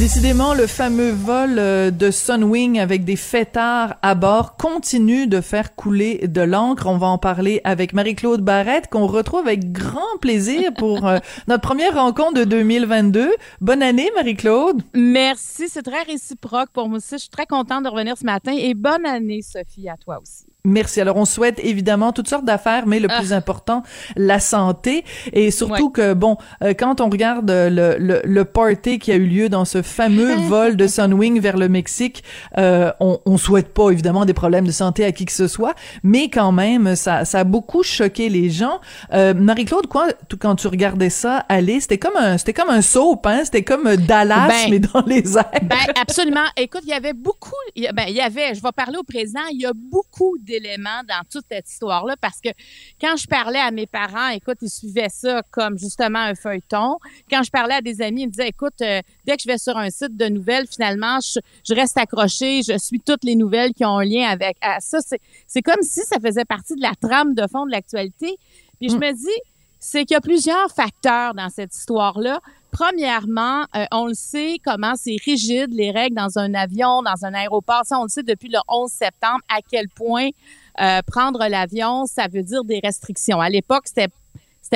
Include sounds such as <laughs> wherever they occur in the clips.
Décidément, le fameux vol euh, de Sunwing avec des fêtards à bord continue de faire couler de l'encre. On va en parler avec Marie-Claude Barrette, qu'on retrouve avec grand plaisir pour euh, <laughs> notre première rencontre de 2022. Bonne année, Marie-Claude. Merci, c'est très réciproque pour moi aussi. Je suis très contente de revenir ce matin et bonne année, Sophie, à toi aussi. Merci. Alors, on souhaite évidemment toutes sortes d'affaires, mais le ah. plus important, la santé. Et surtout que, bon, euh, quand on regarde le, le, le, party qui a eu lieu dans ce fameux <laughs> vol de Sunwing vers le Mexique, euh, on, on souhaite pas évidemment des problèmes de santé à qui que ce soit, mais quand même, ça, ça a beaucoup choqué les gens. Euh, Marie-Claude, quoi, quand tu regardais ça aller, c'était comme un, c'était comme un soap, hein? C'était comme Dallas, ben, mais dans les airs. Ben, absolument. Écoute, il y avait beaucoup, ben, il y avait, je vais parler au président, il y a beaucoup d'éléments dans toute cette histoire-là parce que quand je parlais à mes parents, écoute, ils suivaient ça comme justement un feuilleton. Quand je parlais à des amis, ils me disaient, écoute, euh, dès que je vais sur un site de nouvelles, finalement, je, reste accroché, je suis toutes les nouvelles qui ont un lien avec ça. C'est comme si ça faisait partie de la trame de fond de l'actualité. Puis je mm. me dis, c'est qu'il y a plusieurs facteurs dans cette histoire-là. Premièrement, euh, on le sait comment c'est rigide les règles dans un avion, dans un aéroport. Ça, on le sait depuis le 11 septembre à quel point euh, prendre l'avion, ça veut dire des restrictions. À l'époque, c'était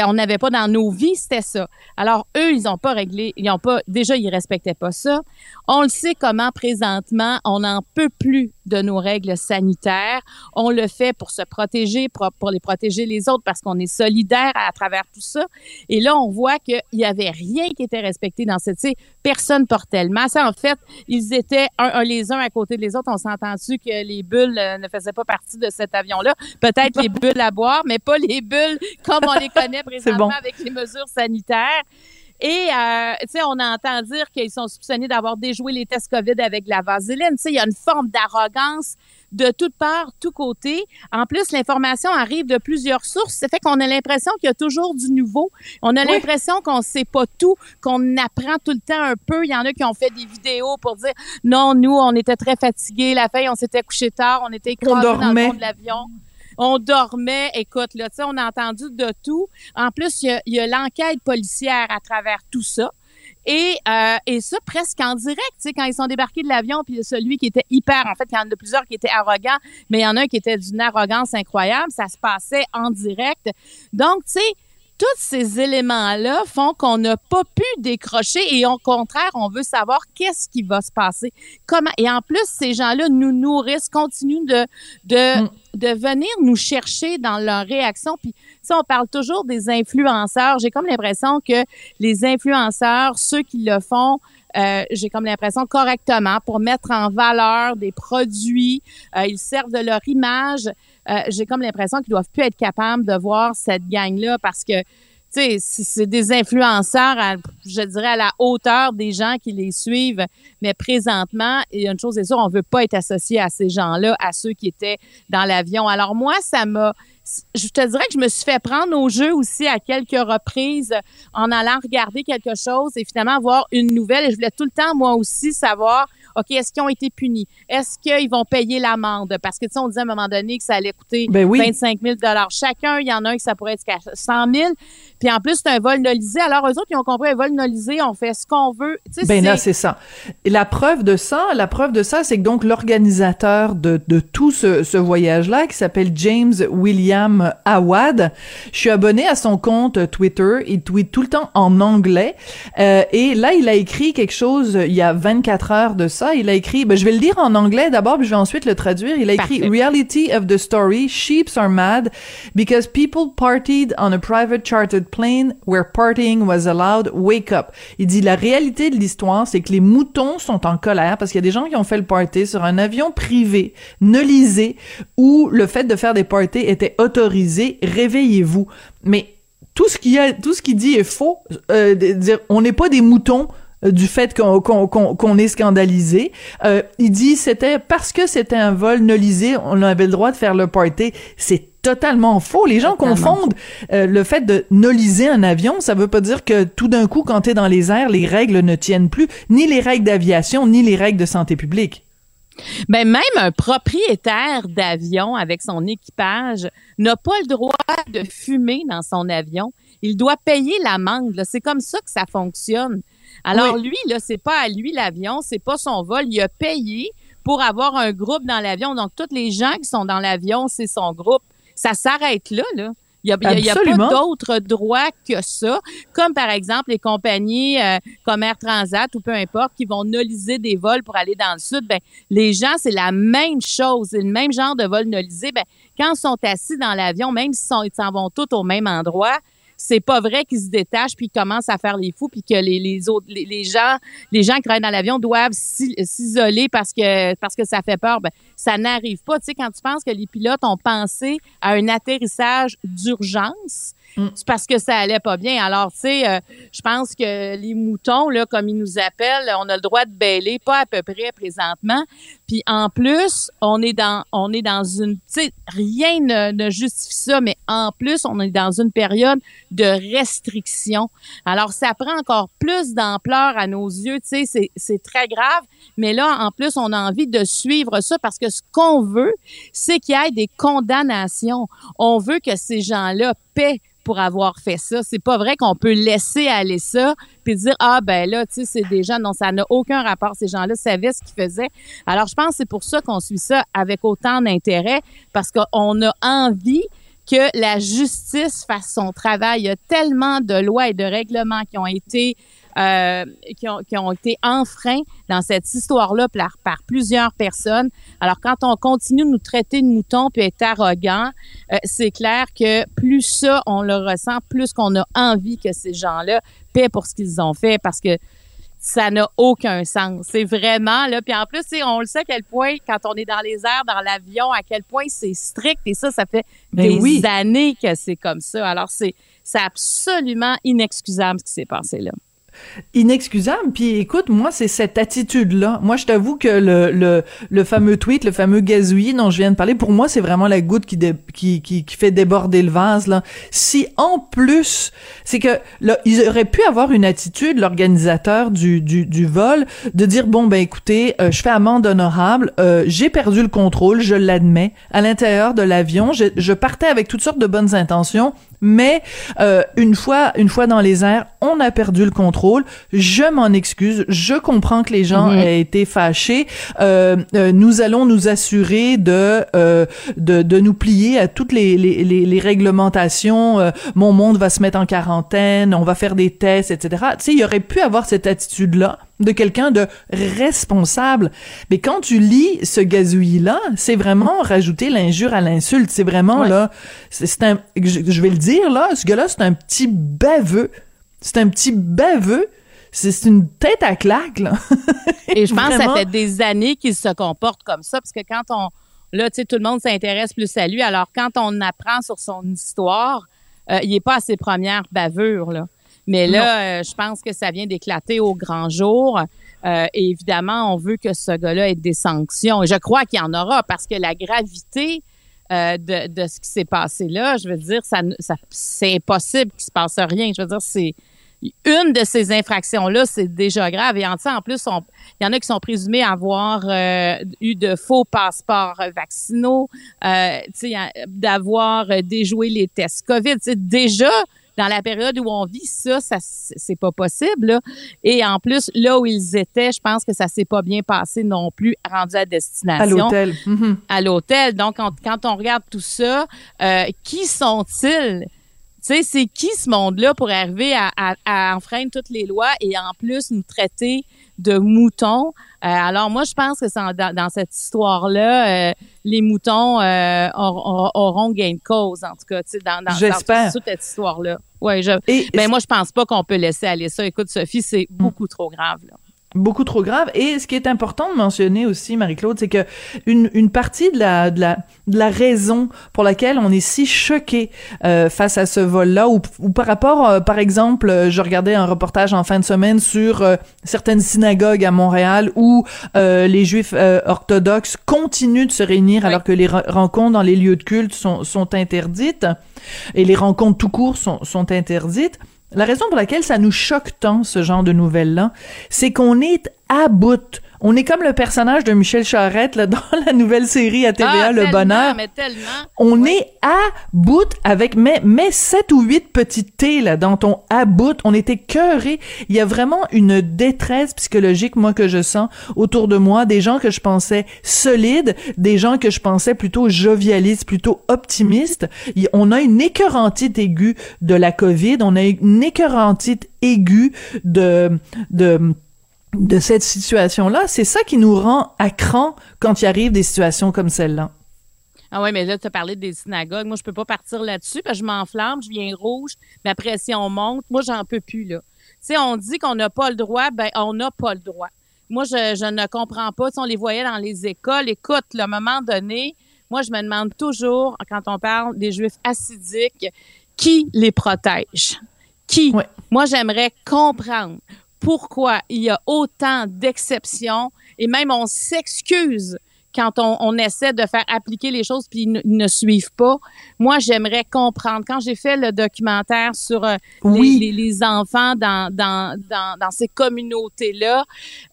on n'avait pas dans nos vies, c'était ça. Alors eux, ils n'ont pas réglé, ils ont pas déjà ils respectaient pas ça. On le sait comment présentement, on n'en peut plus de nos règles sanitaires. On le fait pour se protéger, pour, pour les protéger les autres parce qu'on est solidaire à, travers tout ça. Et là, on voit qu'il y avait rien qui était respecté dans cette, tu personne portait le masque. En fait, ils étaient un, les uns à côté des autres. On s'est entendu que les bulles euh, ne faisaient pas partie de cet avion-là? Peut-être les <laughs> bulles à boire, mais pas les bulles comme on les connaît présentement avec les mesures sanitaires. Et, euh, tu sais, on entend dire qu'ils sont soupçonnés d'avoir déjoué les tests COVID avec la vaseline. Tu sais, il y a une forme d'arrogance de toutes parts, tous côtés. En plus, l'information arrive de plusieurs sources. Ça fait qu'on a l'impression qu'il y a toujours du nouveau. On a l'impression qu'on sait pas tout, qu'on apprend tout le temps un peu. Il y en a qui ont fait des vidéos pour dire non, nous, on était très fatigués la veille, on s'était couché tard, on était écrasés dans le fond de l'avion on dormait. Écoute, là, tu sais, on a entendu de tout. En plus, il y a, l'enquête policière à travers tout ça. Et, euh, et ça, presque en direct, tu sais, quand ils sont débarqués de l'avion, puis celui qui était hyper, en fait, il y en a plusieurs qui étaient arrogants, mais il y en a un qui était d'une arrogance incroyable, ça se passait en direct. Donc, tu sais, tous ces éléments-là font qu'on n'a pas pu décrocher et au contraire, on veut savoir qu'est-ce qui va se passer. Comment et en plus ces gens-là nous nourrissent, continuent de de mm. de venir nous chercher dans leur réaction puis ça on parle toujours des influenceurs, j'ai comme l'impression que les influenceurs, ceux qui le font euh, j'ai comme l'impression correctement pour mettre en valeur des produits, euh, ils servent de leur image. Euh, j'ai comme l'impression qu'ils doivent plus être capables de voir cette gang-là parce que tu sais, c'est des influenceurs, je dirais, à la hauteur des gens qui les suivent. Mais présentement, il y a une chose est sûre, on veut pas être associé à ces gens-là, à ceux qui étaient dans l'avion. Alors moi, ça m'a, je te dirais que je me suis fait prendre au jeu aussi à quelques reprises en allant regarder quelque chose et finalement voir une nouvelle. Et je voulais tout le temps, moi aussi, savoir OK, est-ce qu'ils ont été punis? Est-ce qu'ils vont payer l'amende? Parce que, tu sais, on disait à un moment donné que ça allait coûter 25 000 ben chacun. Il y en a un qui ça pourrait être 100 000. Puis en plus, c'est un vol nolisé. Alors, eux autres, ils ont compris un vol nolisé, on fait ce qu'on veut. Tu ben là, c'est ça. Et la preuve de ça, la preuve de ça, c'est que donc l'organisateur de, de tout ce, ce voyage-là, qui s'appelle James William Awad, je suis abonné à son compte Twitter. Il tweet tout le temps en anglais. Euh, et là, il a écrit quelque chose il y a 24 heures de ça il a écrit, ben, je vais le lire en anglais d'abord, puis je vais ensuite le traduire. Il a écrit Reality of the story, sheeps are mad because people partied on a private chartered where partying was allowed. Wake up. Il dit la réalité de l'histoire, c'est que les moutons sont en colère parce qu'il y a des gens qui ont fait le party sur un avion privé, nolisé, où le fait de faire des parties était autorisé. Réveillez-vous. Mais tout ce qu'il a, tout ce dit est faux. Euh, on n'est pas des moutons du fait qu'on est scandalisé. Euh, il dit c'était parce que c'était un vol nolisé, on avait le droit de faire le party. C'est totalement faux. Les gens Totalement confondent euh, le fait de noliser un avion. Ça veut pas dire que tout d'un coup, quand tu es dans les airs, les règles ne tiennent plus, ni les règles d'aviation, ni les règles de santé publique. Ben même un propriétaire d'avion avec son équipage n'a pas le droit de fumer dans son avion. Il doit payer l'amende. C'est comme ça que ça fonctionne. Alors lui, là, c'est pas à lui l'avion, c'est pas son vol. Il a payé pour avoir un groupe dans l'avion. Donc tous les gens qui sont dans l'avion, c'est son groupe. Ça s'arrête là, là. Il n'y a, a- pas d'autres droits que ça. Comme par exemple les compagnies euh, comme Air Transat ou peu importe qui vont noliser des vols pour aller dans le sud. Ben, les gens, c'est la même chose. C'est le même genre de vol nolisé. Ben, quand ils sont assis dans l'avion, même s'ils s'en vont tous au même endroit, c'est pas vrai qu'ils se détachent puis commencent à faire les fous puis que les, les autres les, les gens les gens qui travaillent dans l'avion doivent s'i- s'isoler parce que parce que ça fait peur. Ben ça n'arrive pas. Tu sais quand tu penses que les pilotes ont pensé à un atterrissage d'urgence Mm. c'est parce que ça allait pas bien alors tu sais euh, je pense que les moutons là comme ils nous appellent on a le droit de bêler pas à peu près présentement puis en plus, on est dans on est dans une tu rien ne, ne justifie ça mais en plus, on est dans une période de restriction. Alors ça prend encore plus d'ampleur à nos yeux, tu sais c'est c'est très grave, mais là en plus, on a envie de suivre ça parce que ce qu'on veut, c'est qu'il y ait des condamnations. On veut que ces gens-là pour avoir fait ça. C'est pas vrai qu'on peut laisser aller ça puis dire ah ben là tu sais c'est des gens non ça n'a aucun rapport ces gens-là savaient ce qu'ils faisaient. Alors je pense que c'est pour ça qu'on suit ça avec autant d'intérêt parce qu'on a envie que la justice fasse son travail. Il y a tellement de lois et de règlements qui ont été euh, qui, ont, qui ont été enfreints dans cette histoire-là par, par plusieurs personnes. Alors, quand on continue de nous traiter de moutons puis être arrogant, euh, c'est clair que plus ça, on le ressent, plus qu'on a envie que ces gens-là paient pour ce qu'ils ont fait parce que ça n'a aucun sens. C'est vraiment là. Puis en plus, on le sait à quel point, quand on est dans les airs, dans l'avion, à quel point c'est strict. Et ça, ça fait Ben des oui. années que c'est comme ça. Alors, c'est absolument inexcusable ce qui s'est passé là. Inexcusable. Puis écoute, moi, c'est cette attitude-là. Moi, je t'avoue que le, le, le fameux tweet, le fameux gazouillis dont je viens de parler, pour moi, c'est vraiment la goutte qui, qui, qui, fait déborder le vase. Là. Si en plus, c'est que là, ils auraient pu avoir une attitude, l'organisateur du, du, vol, de dire bon ben écoutez, euh, je fais amende honorable, euh, j'ai perdu le contrôle, je l'admets, à l'intérieur de l'avion, je partais avec toutes sortes de bonnes intentions. Mais euh, une fois, une fois dans les airs, on a perdu le contrôle. Je m'en excuse. Je comprends que les gens Mhm. aient été fâchés. Euh, euh, nous allons nous assurer de, euh, de de nous plier à toutes les les, les, les réglementations. Euh, mon monde va se mettre en quarantaine. On va faire des tests, etc. Tu sais, il y aurait pu avoir cette attitude là de quelqu'un de responsable. Mais quand tu lis ce gazouillis-là, c'est vraiment rajouter l'injure à l'insulte. C'est vraiment, Ouais. là, c'est un, je, je vais le dire, là, ce gars-là, c'est un petit baveux. C'est un petit baveux. C'est une tête à claque, là. Et je pense que ça fait des années qu'il se comporte comme ça, parce que quand on, là, tu sais, tout le monde s'intéresse plus à lui. Alors, quand on apprend sur son histoire, euh, il est pas à ses premières bavures, là. Mais là, euh, je pense que ça vient d'éclater au grand jour. Euh, et évidemment, on veut que ce gars-là ait des sanctions. Et je crois qu'il y en aura parce que la gravité euh, de, de ce qui s'est passé là, je veux dire, ça, ça, c'est impossible qu'il se passe rien. Je veux dire, c'est une de ces infractions-là, c'est déjà grave. Et en, en plus, il y en a qui sont présumés avoir euh, eu de faux passeports vaccinaux, euh, d'avoir déjoué les tests COVID. Déjà, dans la période où on vit ça, ça c'est pas possible. là. Et en plus, là où ils étaient, je pense que ça s'est pas bien passé non plus, rendu à destination À l'hôtel. Mhm. à l'hôtel. Donc, on- quand on regarde tout ça, euh, qui sont-ils? Tu sais, c'est qui ce monde-là pour arriver à, à- à enfreindre toutes les lois et en plus nous traiter de moutons? Euh, alors, moi, je pense que dans, dans cette histoire-là, euh, les moutons euh, auront, auront gain de cause, en tout cas, tu sais, dans, dans, dans toute cette histoire-là. Ouais, je, Et ben moi, je pense pas qu'on peut laisser aller ça. Écoute, Sophie, c'est beaucoup trop grave. Là. Beaucoup trop grave. Et ce qui est important de mentionner aussi, Marie-Claude, c'est que une, une partie de la, de la de la raison pour laquelle on est si choqué euh, face à ce vol-là, ou, ou, par rapport, euh, par exemple, euh, je regardais un reportage en fin de semaine sur euh, certaines synagogues à Montréal où les Juifs orthodoxes continuent de se réunir alors que les rencontres dans les lieux de culte sont, sont interdites et les rencontres tout court sont, sont interdites. La raison pour laquelle ça nous choque tant, ce genre de nouvelles-là, c'est qu'on est à bout on est comme le personnage de Michel Charette là, <laughs> dans la nouvelle série à TVA, ah, Le Bonheur. Mais. On est à bout avec mais mais sept ou huit petites T là dans ton à bout. On était cœuré. Il y a vraiment une détresse psychologique moi que je sens autour de moi, des gens que je pensais solides, des gens que je pensais plutôt jovialistes, plutôt optimistes. On a une écœurantite aiguë de la COVID. On a une écœurantite aiguë de de de cette situation-là, c'est ça qui nous rend à cran quand il arrive des situations comme celle-là. Ah oui, mais là, tu as parlé des synagogues. Moi, je peux pas partir là-dessus parce que je m'enflamme, je viens rouge, ma pression monte. Moi, j'en peux plus, là. Tu sais, on dit qu'on n'a pas le droit, ben on n'a pas le droit. Moi, je, je ne comprends pas. Si on les voyait dans les écoles, écoute, le moment donné, moi, je me demande toujours, quand on parle des Juifs assidiques, qui les protège? Qui? Moi, j'aimerais comprendre pourquoi il y a autant d'exceptions et même on s'excuse quand on, essaie de faire appliquer les choses puis ils ne, suivent pas. Moi, j'aimerais comprendre. Quand j'ai fait le documentaire sur euh, les, enfants dans, dans, dans, ces communautés-là,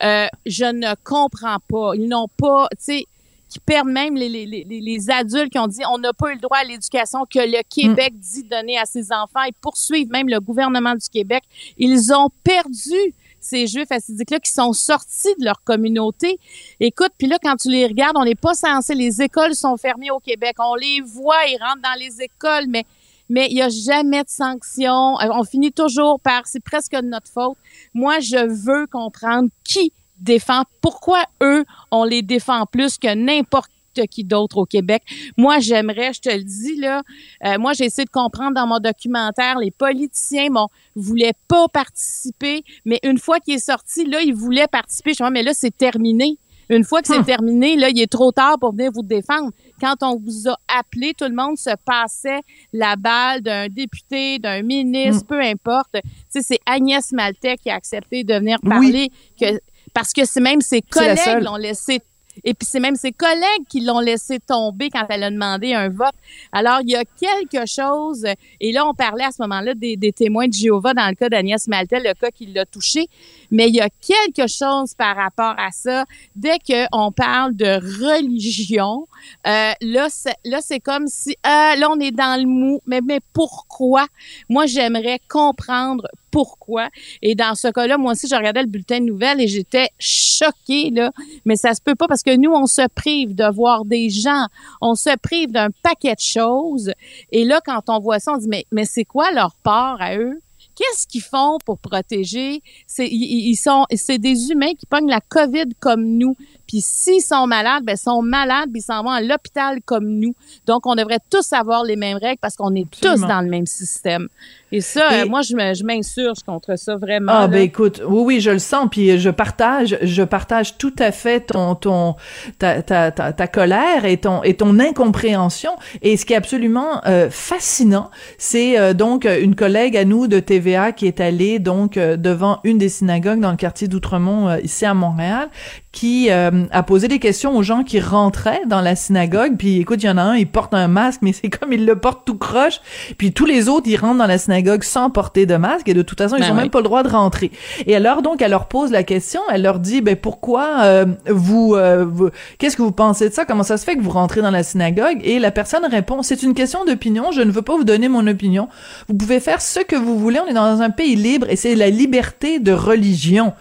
euh, je ne comprends pas. Ils n'ont pas, tu sais, qui perdent même les, les, les, adultes qui ont dit on n'a pas eu le droit à l'éducation que le Québec dit donner à ses enfants et poursuivent même le gouvernement du Québec. Ils ont perdu ces Juifs assidiques-là qui sont sortis de leur communauté. Écoute, puis là, quand tu les regardes, on n'est pas censé, les écoles sont fermées au Québec. On les voit, ils rentrent dans les écoles, mais mais il n'y a jamais de sanctions. Euh, on finit toujours par, c'est presque notre faute. Moi, je veux comprendre qui défend, pourquoi eux, on les défend plus que n'importe qui d'autre au Québec. Moi, j'aimerais, je te le dis là, euh, moi j'ai essayé de comprendre dans mon documentaire, les politiciens bon voulaient pas participer, mais une fois qu'il est sorti, là, ils voulaient participer. Je dis, mais là, c'est terminé. Une fois que c'est hum. terminé, là, il est trop tard pour venir vous défendre. Quand on vous a appelé, tout le monde se passait la balle d'un député, d'un ministre, hum. peu importe. Tu sais, c'est Agnès Maltais qui a accepté de venir parler que parce que c'est même ses collègues l'ont laissé et puis c'est même ses collègues qui l'ont laissé tomber quand elle a demandé un vote. Alors il y a quelque chose, et là on parlait à ce moment-là des, témoins de Jéhovah dans le cas d'Agnès Maltel, le cas qui l'a touché, mais il y a quelque chose par rapport à ça. Dès qu'on parle de religion, euh, là c'est, comme si euh, là on est dans le mou, mais mais pourquoi? Moi j'aimerais comprendre pourquoi. Et dans ce cas-là, moi aussi, je regardais le bulletin de nouvelles et j'étais choquée, là. Mais ça se peut pas parce que nous, on se prive de voir des gens, on se prive d'un paquet de choses. Et là, quand on voit ça, on dit, mais, mais c'est quoi leur part à eux? Qu'est-ce qu'ils font pour protéger? C'est, ils, sont, c'est des humains qui pognent la COVID comme nous. Puis s'ils sont malades, ben, ils sont malades, puis ils s'en vont à l'hôpital comme nous. Donc, on devrait tous avoir les mêmes règles parce qu'on est tous dans le même système. Et ça, euh, moi, je m'insurge contre ça vraiment. Ah, ben écoute, oui, oui, je le sens, puis je partage, je partage tout à fait ton, ton, ta, ta, ta, ta colère et ton, et ton incompréhension. Et ce qui est absolument euh, fascinant, c'est euh, donc une collègue à nous de TVA qui est allée donc devant une des synagogues dans le quartier d'Outremont, ici à Montréal, qui a posé des questions aux gens qui rentraient dans la synagogue. Puis écoute, il y en a un, il porte un masque, mais <laughs> c'est comme il le porte tout croche. Puis tous les autres, ils rentrent dans la synagogue sans porter de masque et de toute façon, ils ben ont même pas le droit de rentrer. Et alors donc, elle leur pose la question, elle leur dit, ben pourquoi euh, vous, euh, vous qu'est-ce que vous pensez de ça? Comment ça se fait que vous rentrez dans la synagogue? Et la personne répond, c'est une question d'opinion. Je ne veux pas vous donner mon opinion. Vous pouvez faire ce que vous voulez. On est dans un pays libre et c'est la liberté de religion.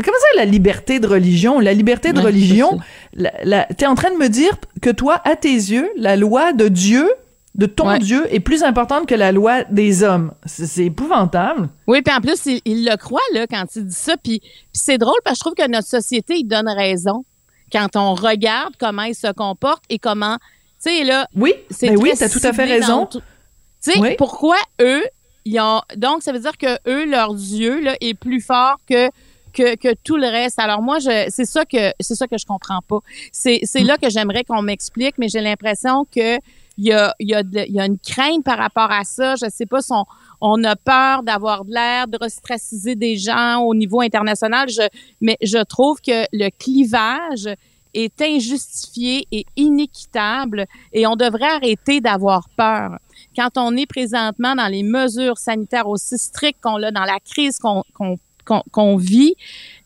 Mais comment ça, la liberté de religion? La liberté de religion, la, la, t'es en train de me dire que toi, à tes yeux, la loi de Dieu, de ton Dieu est plus importante que la loi des hommes. C'est épouvantable. Oui, puis en plus, il, le croit là, quand il dit ça. Puis, c'est drôle parce que je trouve que notre société, il donne raison quand on regarde comment il se comporte et comment, tu sais, là... Oui, c'est ben oui, t'as tout à fait raison. Tu sais, pourquoi eux, ils ont... Donc, ça veut dire que eux, leur Dieu, là, est plus fort que que, tout le reste. Alors moi, c'est ça que c'est ça que je comprends pas. C'est, c'est là que j'aimerais qu'on m'explique, mais j'ai l'impression que il y a, y, a y a une crainte par rapport à ça. Je sais pas si on, on a peur d'avoir de l'air, de restraciser des gens au niveau international. Mais je trouve que le clivage est injustifié et inéquitable et on devrait arrêter d'avoir peur. Quand on est présentement dans les mesures sanitaires aussi strictes qu'on a dans la crise qu'on qu'on vit,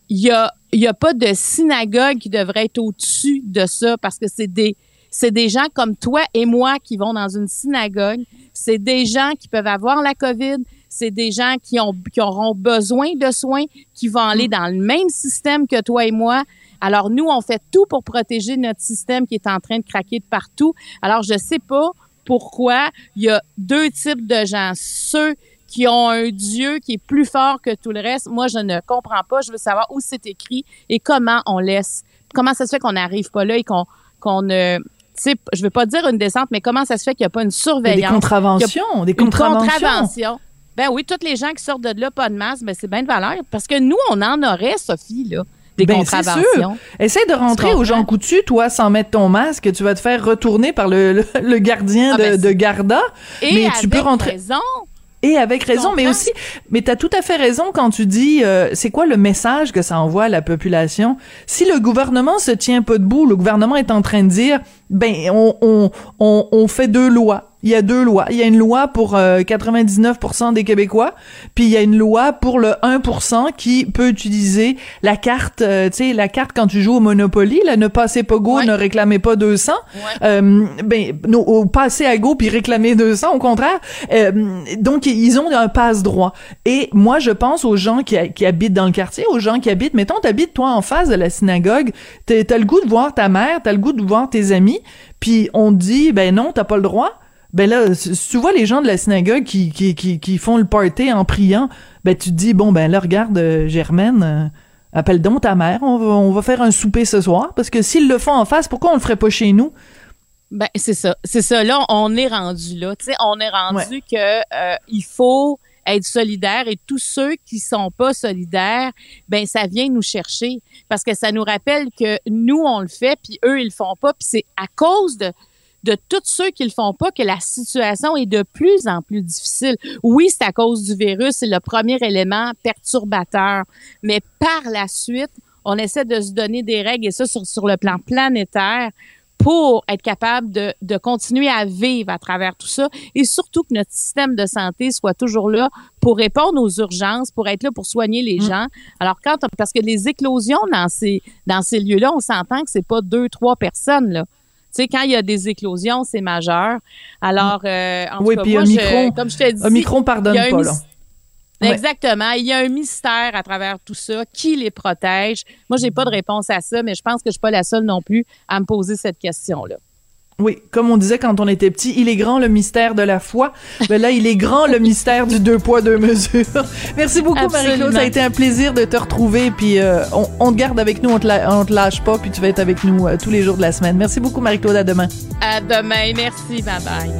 il y a, y a pas de synagogue qui devrait être au-dessus de ça parce que c'est des c'est des gens comme toi et moi qui vont dans une synagogue. C'est des gens qui peuvent avoir la COVID. C'est des gens qui, ont, qui auront besoin de soins, qui vont aller dans le même système que toi et moi. Alors, nous, on fait tout pour protéger notre système qui est en train de craquer de partout. Alors, je sais pas pourquoi il y a deux types de gens. Ceux qui ont un Dieu qui est plus fort que tout le reste. Moi, je ne comprends pas. Je veux savoir où c'est écrit et comment on laisse. Comment ça se fait qu'on n'arrive pas là et qu'on qu'on ne sais, je veux pas dire une descente, mais comment ça se fait qu'il n'y a pas une surveillance? Des contraventions, des contraventions. Ben oui, toutes les gens qui sortent de là, pas de masque, ben c'est bien de valeur. Parce que nous, on en aurait, Sophie, là. Des ben, contraventions. Sûr. Essaye de rentrer aux gens coutus, toi, sans mettre ton masque. Tu vas te faire retourner par le, le, gardien ah, ben, de, de, Garda. Et mais tu peux rentrer. Raison. Et avec raison, mais aussi, mais t'as tout à fait raison quand tu dis, euh, c'est quoi le message que ça envoie à la population? Si le gouvernement se tient pas debout, le gouvernement est en train de dire, ben on on on, on fait deux lois il y a deux lois. Il y a une loi pour 99% euh, des Québécois, puis il y a une loi pour le 1% qui peut utiliser la carte, euh, tu sais, la carte quand tu joues au Monopoly, là, ne passez pas go, ne réclamez pas 200. Euh, ben, no, passer à go puis réclamer 200, au contraire. Donc, ils ont un passe-droit. Et moi, je pense aux gens qui, qui habitent dans le quartier, aux gens qui habitent, mettons, t'habites toi en face de la synagogue, t'as le goût de voir ta mère, t'as le goût de voir tes amis, puis on te dit, ben non, t'as pas le droit ben là, si tu vois les gens de la synagogue qui, qui, qui, qui font le party en priant, ben tu te dis, bon, ben là, regarde, euh, Germaine, euh, appelle donc ta mère, on va, on va faire un souper ce soir, parce que s'ils le font en face, pourquoi on le ferait pas chez nous? Ben, c'est ça. C'est ça. Là, on est rendu là. Tu sais, on est rendu que euh, il faut être solidaire et tous ceux qui sont pas solidaires, ben ça vient nous chercher parce que ça nous rappelle que nous on le fait puis eux ils le font pas puis c'est à cause de de tous ceux qui le font pas que la situation est de plus en plus difficile. Oui, c'est à cause du virus, c'est le premier élément perturbateur, mais par la suite, on essaie de se donner des règles et ça sur, sur le plan planétaire pour être capable de, de continuer à vivre à travers tout ça et surtout que notre système de santé soit toujours là pour répondre aux urgences, pour être là pour soigner les mm. gens. Alors quand parce que les éclosions dans ces dans ces lieux-là, on s'entend que c'est pas deux trois personnes là. Tu sais, quand il y a des éclosions, c'est majeur. Alors, euh, en oui, tout cas, moi, je, comme je t'ai dit, Omicron pardonne pas, là. Exactement. Il y a un mystère à travers tout ça. Qui les protège? Moi, j'ai pas de réponse à ça, mais je pense que je suis pas la seule non plus à me poser cette question-là. Oui, comme on disait quand on était petit, il est grand le mystère de la foi. Mais là, il est grand le mystère du deux poids deux mesures. <laughs> Merci beaucoup Marie-Claude, ça a été un plaisir de te retrouver. Puis euh, on, te garde avec nous, on te, te lâche pas, puis tu vas être avec nous euh, tous les jours de la semaine. Merci beaucoup Marie-Claude, à demain. À demain, merci, bye bye.